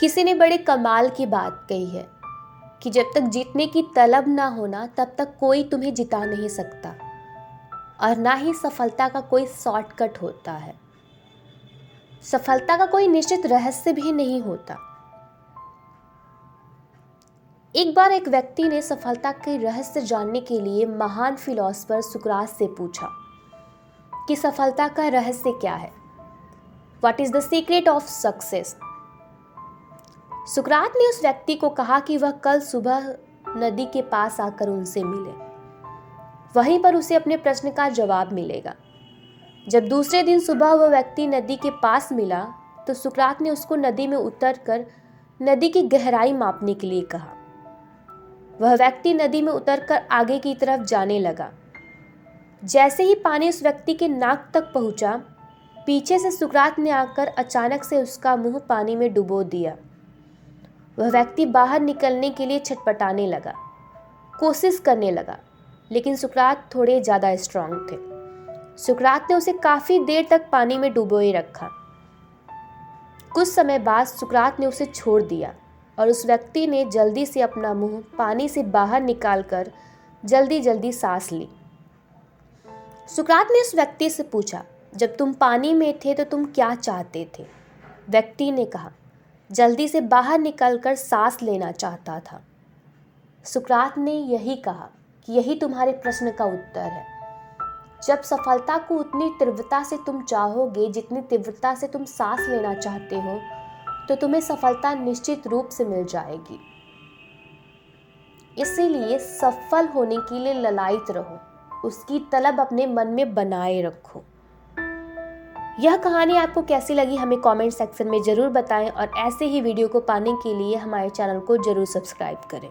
किसी ने बड़े कमाल की बात कही है कि जब तक जीतने की तलब ना होना तब तक कोई तुम्हें जिता नहीं सकता। और ना ही सफलता का कोई शॉर्टकट होता है। सफलता का कोई निश्चित रहस्य भी नहीं होता। एक बार एक व्यक्ति ने सफलता के रहस्य जानने के लिए महान फिलोसफर सुकरात से पूछा कि सफलता का रहस्य क्या है? What is the secret of success सुकरात ने उस व्यक्ति को कहा कि वह कल सुबह नदी के पास आकर उनसे मिले। वहीं पर उसे अपने प्रश्न का जवाब मिलेगा। जब दूसरे दिन सुबह वह व्यक्ति नदी के पास मिला तो सुकरात ने उसको नदी में उतर कर नदी की गहराई मापने के लिए कहा। वह व्यक्ति नदी में उतर कर आगे की तरफ़ जाने लगा। जैसे ही पानी उस व्यक्ति के नाक तक पहुँचा, पीछे से सुकरात ने आकर अचानक से उसका मुँह पानी में डुबो दिया। वह व्यक्ति बाहर निकलने के लिए छटपटाने लगा, कोशिश करने लगा, लेकिन सुकरात थोड़े ज़्यादा स्ट्रांग थे। सुकरात ने उसे काफ़ी देर तक पानी में डुबोए रखा। कुछ समय बाद सुकरात ने उसे छोड़ दिया और उस व्यक्ति ने जल्दी से अपना मुँह पानी से बाहर निकालकर जल्दी जल्दी सांस ली। सुकरात ने उस व्यक्ति से पूछा, जब तुम पानी में थे तो तुम क्या चाहते थे? व्यक्ति ने कहा जल्दी से बाहर निकलकर सांस लेना चाहता था। सुकरात ने यही कहा कि यही तुम्हारे प्रश्न का उत्तर है। जब सफलता को उतनी तीव्रता से तुम चाहोगे, जितनी तीव्रता से तुम सांस लेना चाहते हो तो तुम्हें सफलता निश्चित रूप से मिल जाएगी। इसीलिए सफल होने के लिए ललायत रहो। उसकी तलब अपने मन में बनाए रखो। यह कहानी आपको कैसी लगी हमें कमेंट सेक्शन में ज़रूर बताएँ और ऐसे ही वीडियो को पाने के लिए हमारे चैनल को ज़रूर सब्सक्राइब करें।